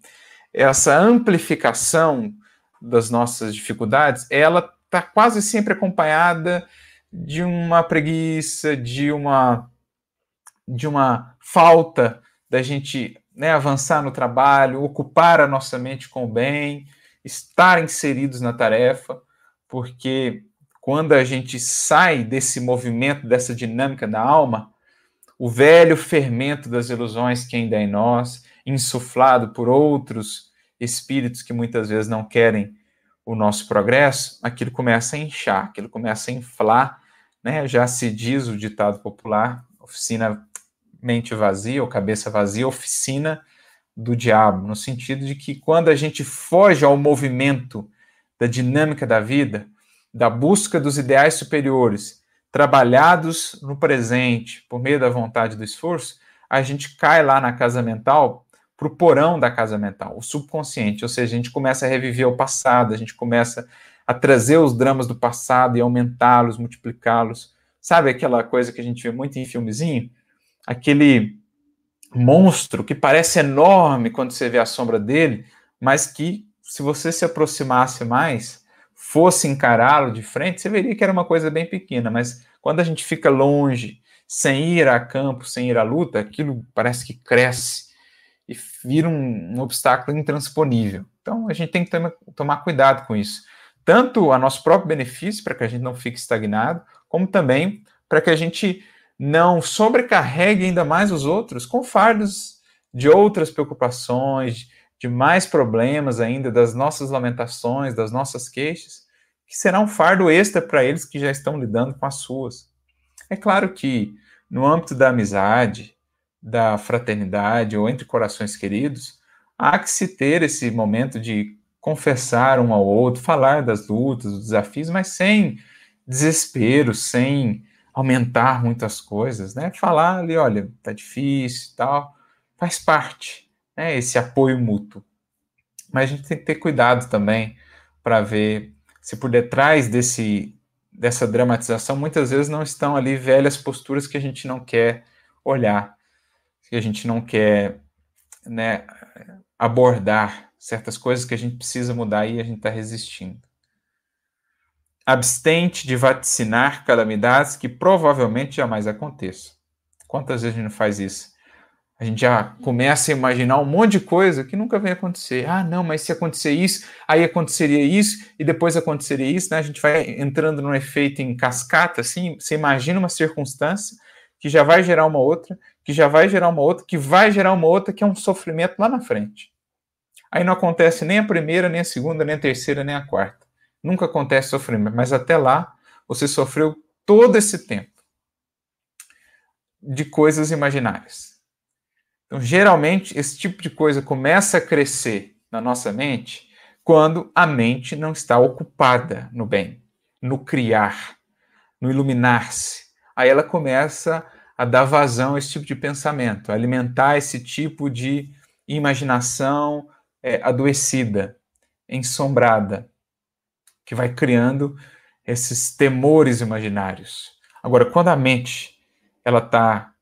essa amplificação das nossas dificuldades, ela está quase sempre acompanhada de uma preguiça, de uma, de uma falta da gente né, avançar no trabalho, ocupar a nossa mente com o bem, estar inseridos na tarefa porque quando a gente sai desse movimento, dessa dinâmica da alma, o velho fermento das ilusões que ainda é em nós, insuflado por outros espíritos que muitas vezes não querem o nosso progresso, aquilo começa a inchar, aquilo começa a inflar, né? Já se diz o ditado popular, oficina mente vazia ou cabeça vazia, oficina do diabo, no sentido de que quando a gente foge ao movimento da dinâmica da vida, da busca dos ideais superiores, trabalhados no presente por meio da vontade do esforço, a gente cai lá na casa mental, para o porão da casa mental, o subconsciente, ou seja, a gente começa a reviver o passado, a gente começa a trazer os dramas do passado e aumentá-los, multiplicá-los. Sabe aquela coisa que a gente vê muito em filmezinho? Aquele monstro que parece enorme quando você vê a sombra dele, mas que se você se aproximasse mais, fosse encará-lo de frente, você veria que era uma coisa bem pequena, mas quando a gente fica longe, sem ir a campo, sem ir à luta, aquilo parece que cresce e vira um, um obstáculo intransponível. Então a gente tem que tomar cuidado com isso. Tanto a nosso próprio benefício, para que a gente não fique estagnado, como também para que a gente não sobrecarregue ainda mais os outros com fardos de outras preocupações, de mais problemas ainda, das nossas lamentações, das nossas queixas, que será um fardo extra para eles que já estão lidando com as suas. É claro que no âmbito da amizade, da fraternidade ou entre corações queridos, há que se ter esse momento de confessar um ao outro, falar das lutas, dos desafios, mas sem desespero, sem aumentar muitas coisas, né? Falar ali, olha, tá difícil e tal, faz parte, né? Esse apoio mútuo. Mas a gente tem que ter cuidado também para ver se por detrás desse dessa dramatização muitas vezes não estão ali velhas posturas que a gente não quer olhar, que a gente não quer, né, abordar certas coisas que a gente precisa mudar e a gente está resistindo abstente de vaticinar calamidades que provavelmente jamais aconteçam. Quantas vezes a gente não faz isso? A gente já começa a imaginar um monte de coisa que nunca vem acontecer. Ah, não, mas se acontecer isso, aí aconteceria isso, e depois aconteceria isso, né? A gente vai entrando num efeito em cascata, assim, você imagina uma circunstância que já vai gerar uma outra, que já vai gerar uma outra, que vai gerar uma outra, que é um sofrimento lá na frente. Aí não acontece nem a primeira, nem a segunda, nem a terceira, nem a quarta nunca acontece sofrimento, mas até lá você sofreu todo esse tempo de coisas imaginárias. Então, geralmente, esse tipo de coisa começa a crescer na nossa mente quando a mente não está ocupada no bem, no criar, no iluminar-se. Aí ela começa a dar vazão a esse tipo de pensamento, a alimentar esse tipo de imaginação é, adoecida, ensombrada que vai criando esses temores imaginários. Agora, quando a mente ela está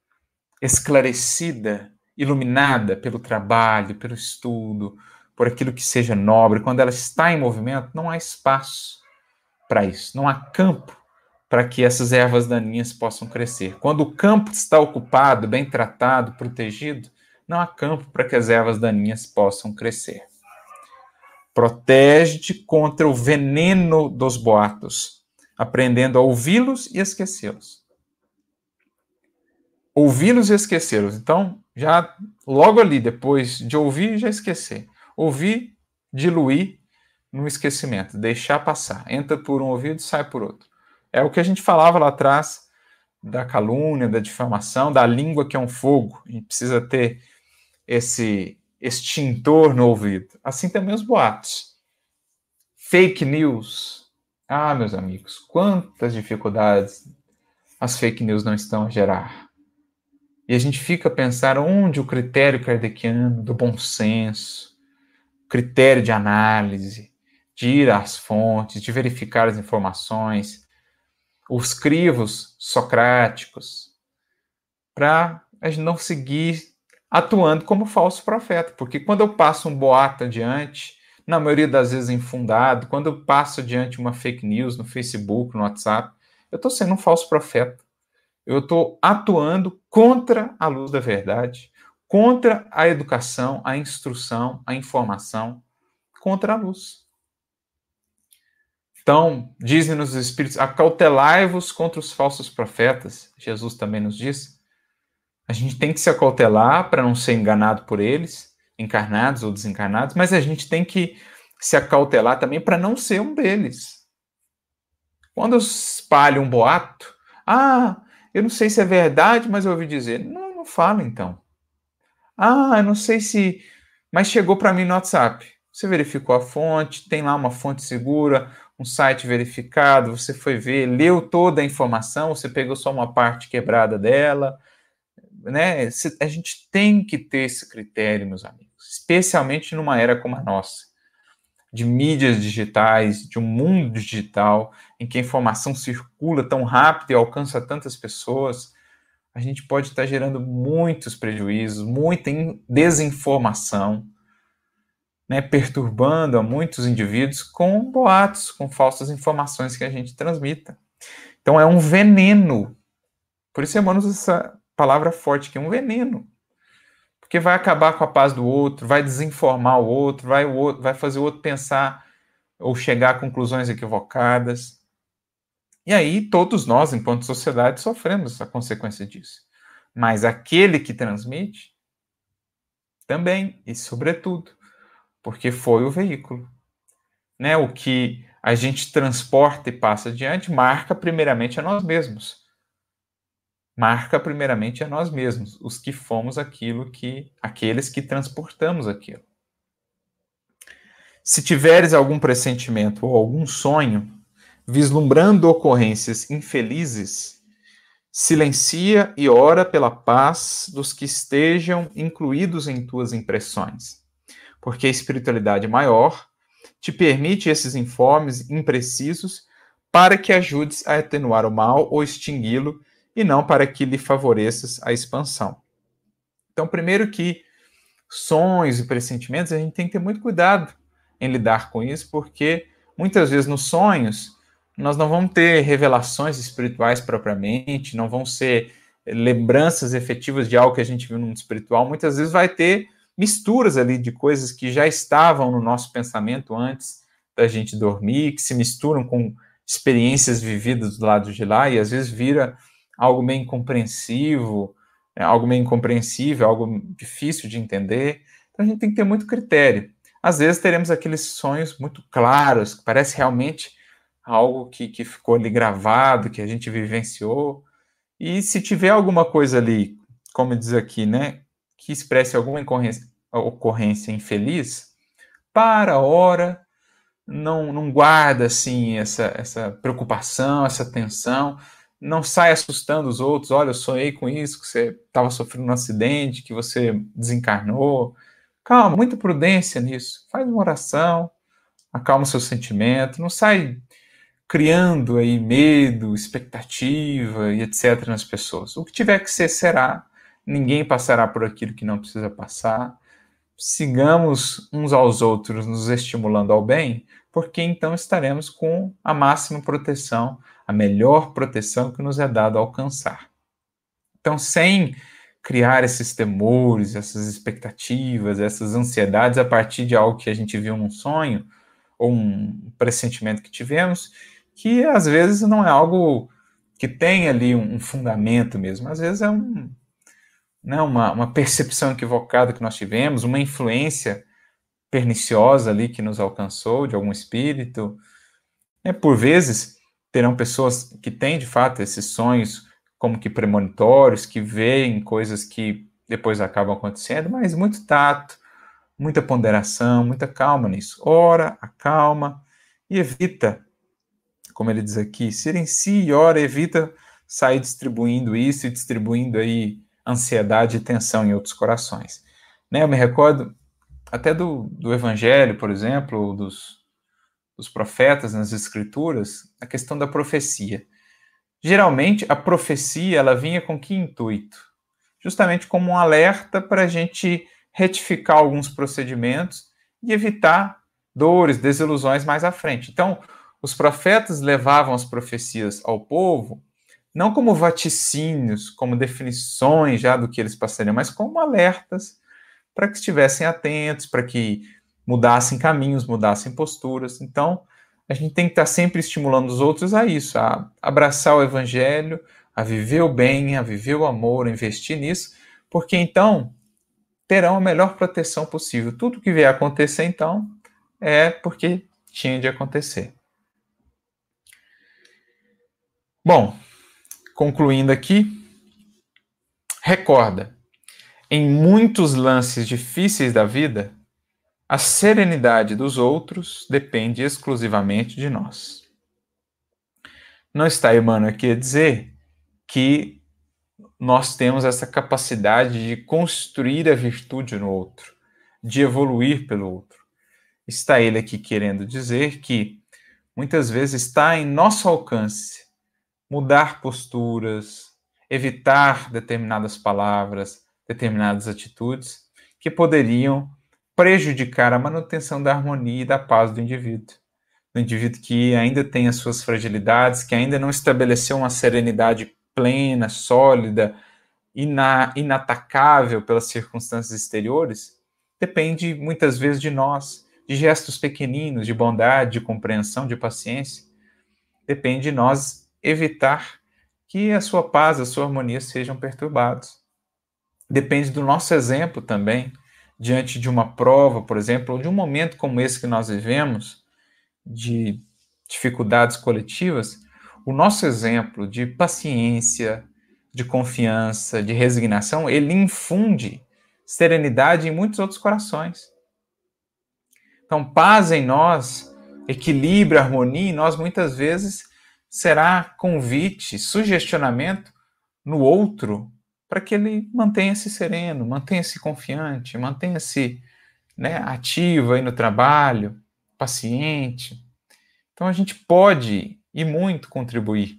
esclarecida, iluminada pelo trabalho, pelo estudo, por aquilo que seja nobre, quando ela está em movimento, não há espaço para isso, não há campo para que essas ervas daninhas possam crescer. Quando o campo está ocupado, bem tratado, protegido, não há campo para que as ervas daninhas possam crescer. Protege-te contra o veneno dos boatos, aprendendo a ouvi-los e esquecê-los. Ouvi-los e esquecê-los. Então, já logo ali, depois de ouvir, já esquecer. Ouvir, diluir no esquecimento, deixar passar. Entra por um ouvido, sai por outro. É o que a gente falava lá atrás da calúnia, da difamação, da língua que é um fogo. Gente precisa ter esse extintor no ouvido. Assim também os boatos. Fake news. Ah, meus amigos, quantas dificuldades as fake news não estão a gerar. E a gente fica a pensar onde o critério kardeciano do bom senso, critério de análise, de ir às fontes, de verificar as informações, os crivos socráticos, para a gente não seguir atuando como falso profeta, porque quando eu passo um boato adiante, na maioria das vezes infundado, quando eu passo adiante uma fake news no Facebook, no WhatsApp, eu estou sendo um falso profeta. Eu estou atuando contra a luz da verdade, contra a educação, a instrução, a informação, contra a luz. Então, dizem-nos os Espíritos, acautelai-vos contra os falsos profetas. Jesus também nos diz. A gente tem que se acautelar para não ser enganado por eles, encarnados ou desencarnados, mas a gente tem que se acautelar também para não ser um deles. Quando eu espalho um boato, ah, eu não sei se é verdade, mas eu ouvi dizer. Não, não fala então. Ah, eu não sei se. Mas chegou para mim no WhatsApp. Você verificou a fonte, tem lá uma fonte segura, um site verificado, você foi ver, leu toda a informação, você pegou só uma parte quebrada dela. Né? A gente tem que ter esse critério, meus amigos, especialmente numa era como a nossa de mídias digitais, de um mundo digital, em que a informação circula tão rápido e alcança tantas pessoas, a gente pode estar gerando muitos prejuízos, muita desinformação, né, perturbando a muitos indivíduos com boatos, com falsas informações que a gente transmita. Então é um veneno. Por isso Emmanuel usa essa palavra forte, que é um veneno porque vai acabar com a paz do outro, vai desinformar o outro, vai, o outro, vai fazer o outro pensar ou chegar a conclusões equivocadas. E aí todos nós, enquanto sociedade, sofremos a consequência disso. Mas aquele que transmite também, e sobretudo, porque foi o veículo. Né? O que a gente transporta e passa adiante marca primeiramente a nós mesmos marca primeiramente a nós mesmos, os que fomos aquilo que aqueles que transportamos aquilo. Se tiveres algum pressentimento ou algum sonho, vislumbrando ocorrências infelizes, silencia e ora pela paz dos que estejam incluídos em tuas impressões, porque a espiritualidade maior te permite esses informes imprecisos para que ajudes a atenuar o mal ou extingui-lo e não para que lhe favoreças a expansão. Então, primeiro que sonhos e pressentimentos, a gente tem que ter muito cuidado em lidar com isso, porque muitas vezes nos sonhos nós não vamos ter revelações espirituais propriamente, não vão ser lembranças efetivas de algo que a gente viu no mundo espiritual, muitas vezes vai ter misturas ali de coisas que já estavam no nosso pensamento antes da gente dormir, que se misturam com experiências vividas do lado de lá e às vezes vira algo meio incompreensivo, é, algo meio incompreensível, algo difícil de entender. Então a gente tem que ter muito critério. Às vezes teremos aqueles sonhos muito claros, que parece realmente algo que, que ficou ali gravado, que a gente vivenciou. E se tiver alguma coisa ali, como diz aqui, né, que expresse alguma ocorrência infeliz, para, ora, não, não guarda assim essa, essa preocupação, essa tensão, não sai assustando os outros. Olha, eu sonhei com isso, que você estava sofrendo um acidente, que você desencarnou. Calma, muita prudência nisso. Faz uma oração, acalma o seu sentimento, não sai criando aí medo, expectativa e etc nas pessoas. O que tiver que ser será. Ninguém passará por aquilo que não precisa passar. Sigamos uns aos outros nos estimulando ao bem, porque então estaremos com a máxima proteção a melhor proteção que nos é dado alcançar. Então, sem criar esses temores, essas expectativas, essas ansiedades a partir de algo que a gente viu num sonho ou um pressentimento que tivemos, que às vezes não é algo que tem ali um fundamento mesmo, às vezes é um, né, uma, uma percepção equivocada que nós tivemos, uma influência perniciosa ali que nos alcançou de algum espírito. É, por vezes, terão pessoas que têm de fato esses sonhos como que premonitórios, que veem coisas que depois acabam acontecendo, mas muito tato, muita ponderação, muita calma nisso. Ora, acalma e evita, como ele diz aqui, silencie e ora, evita sair distribuindo isso e distribuindo aí ansiedade e tensão em outros corações. Né, eu me recordo até do, do Evangelho, por exemplo, dos, dos profetas nas escrituras, a questão da profecia. Geralmente, a profecia ela vinha com que intuito? Justamente como um alerta para a gente retificar alguns procedimentos e evitar dores, desilusões mais à frente. Então, os profetas levavam as profecias ao povo não como vaticínios, como definições já do que eles passariam, mas como alertas para que estivessem atentos, para que mudassem caminhos, mudassem posturas. Então, a gente tem que estar sempre estimulando os outros a isso, a abraçar o evangelho, a viver o bem, a viver o amor, a investir nisso, porque então terão a melhor proteção possível. Tudo que vier acontecer, então, é porque tinha de acontecer. Bom, concluindo aqui, recorda, em muitos lances difíceis da vida, a serenidade dos outros depende exclusivamente de nós. Não está Emmanuel aqui a dizer que nós temos essa capacidade de construir a virtude no outro, de evoluir pelo outro. Está ele aqui querendo dizer que muitas vezes está em nosso alcance mudar posturas, evitar determinadas palavras, determinadas atitudes que poderiam prejudicar a manutenção da harmonia e da paz do indivíduo. Do indivíduo que ainda tem as suas fragilidades, que ainda não estabeleceu uma serenidade plena, sólida, ina inatacável pelas circunstâncias exteriores, depende muitas vezes de nós, de gestos pequeninos, de bondade, de compreensão, de paciência. Depende de nós evitar que a sua paz, a sua harmonia sejam perturbados. Depende do nosso exemplo também, diante de uma prova, por exemplo, ou de um momento como esse que nós vivemos, de dificuldades coletivas, o nosso exemplo de paciência, de confiança, de resignação, ele infunde serenidade em muitos outros corações. Então, paz em nós, equilíbrio, harmonia em nós, muitas vezes será convite, sugestionamento no outro para que ele mantenha-se sereno, mantenha-se confiante, mantenha-se né, ativo aí no trabalho, paciente. Então a gente pode e muito contribuir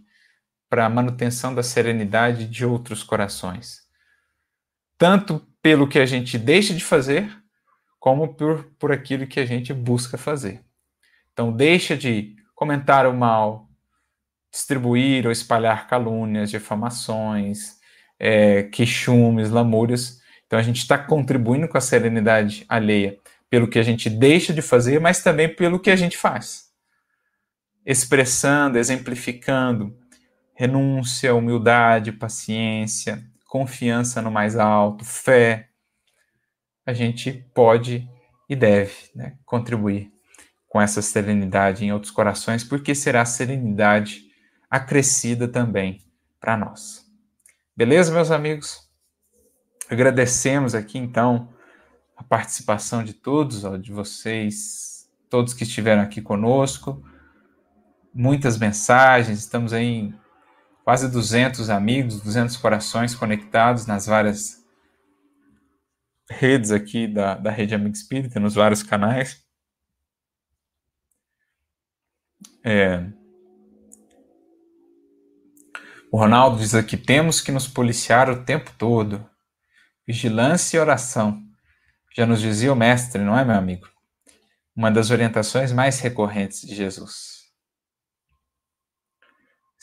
para a manutenção da serenidade de outros corações. Tanto pelo que a gente deixa de fazer, como por, por aquilo que a gente busca fazer. Então, deixa de comentar o mal, distribuir ou espalhar calúnias, difamações, é, queixumes, lamúrias. Então, a gente está contribuindo com a serenidade alheia pelo que a gente deixa de fazer, mas também pelo que a gente faz. Expressando, exemplificando renúncia, humildade, paciência, confiança no mais alto, fé, a gente pode e deve né, contribuir com essa serenidade em outros corações, porque será serenidade acrescida também para nós. Beleza, meus amigos? Agradecemos aqui então a participação de todos, ó, de vocês, todos que estiveram aqui conosco. Muitas mensagens, estamos aí em quase 200 amigos, 200 corações conectados nas várias redes aqui da, da Rede Amigo Espírita, nos vários canais. É... O Ronaldo diz aqui: temos que nos policiar o tempo todo. Vigilância e oração. Já nos dizia o Mestre, não é, meu amigo? Uma das orientações mais recorrentes de Jesus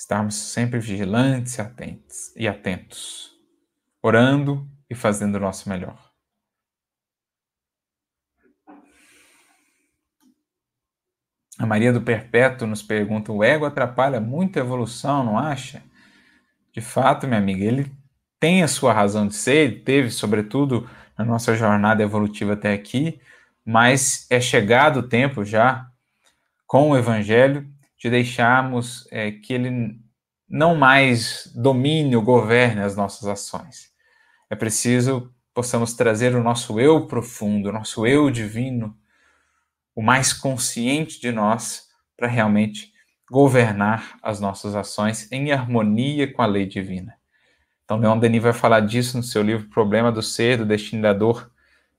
estarmos sempre vigilantes e atentos, e atentos, orando e fazendo o nosso melhor. A Maria do Perpétuo nos pergunta: o ego atrapalha muito a evolução, não acha? De fato, minha amiga, ele tem a sua razão de ser, ele teve, sobretudo, na nossa jornada evolutiva até aqui, mas é chegado o tempo já, com o Evangelho, de deixarmos é, que ele não mais domine ou governe as nossas ações. É preciso possamos trazer o nosso eu profundo, o nosso eu divino, o mais consciente de nós, para realmente governar as nossas ações em harmonia com a lei divina. Então, Leon Denis vai falar disso no seu livro Problema do Ser, do Destino da Dor,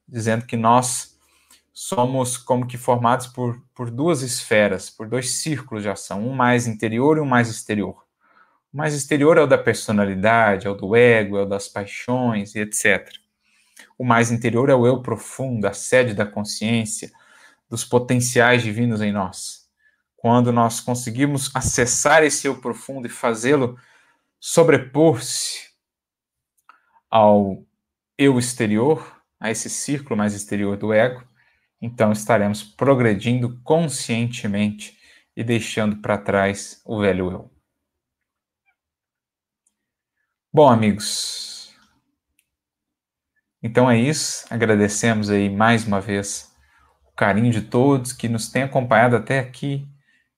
dizendo que nós somos como que formados por, por duas esferas, por dois círculos de ação, um mais interior e um mais exterior. O mais exterior é o da personalidade, é o do ego, é o das paixões e etc. O mais interior é o eu profundo, a sede da consciência, dos potenciais divinos em nós. Quando nós conseguimos acessar esse eu profundo e fazê-lo sobrepor-se ao eu exterior, a esse círculo mais exterior do ego, então estaremos progredindo conscientemente e deixando para trás o velho eu. Bom, amigos, então é isso. Agradecemos aí mais uma vez o carinho de todos que nos têm acompanhado até aqui.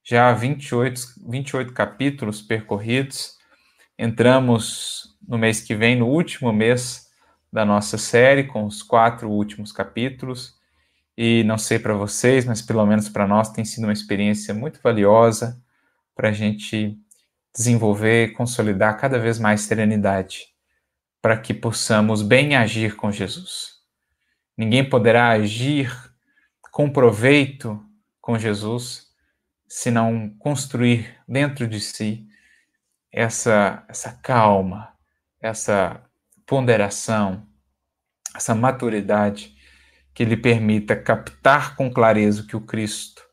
Já 28, 28 capítulos percorridos. Entramos no mês que vem, no último mês da nossa série, com os quatro últimos capítulos. E não sei para vocês, mas pelo menos para nós tem sido uma experiência muito valiosa para a gente desenvolver consolidar cada vez mais serenidade, para que possamos bem agir com Jesus. Ninguém poderá agir com proveito com Jesus se não construir dentro de si essa, essa calma, essa ponderação, essa maturidade que lhe permita captar com clareza o que o Cristo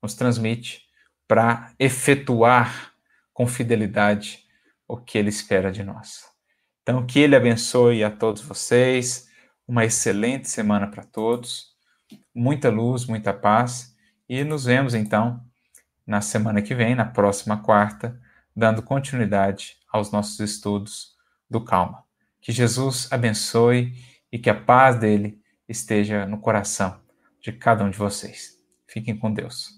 nos transmite para efetuar com fidelidade o que ele espera de nós. Então, que ele abençoe a todos vocês, uma excelente semana para todos, muita luz, muita paz, e nos vemos então na semana que vem, na próxima quarta, dando continuidade aos nossos estudos do Calma. Que Jesus abençoe e que a paz dele esteja no coração de cada um de vocês. Fiquem com Deus.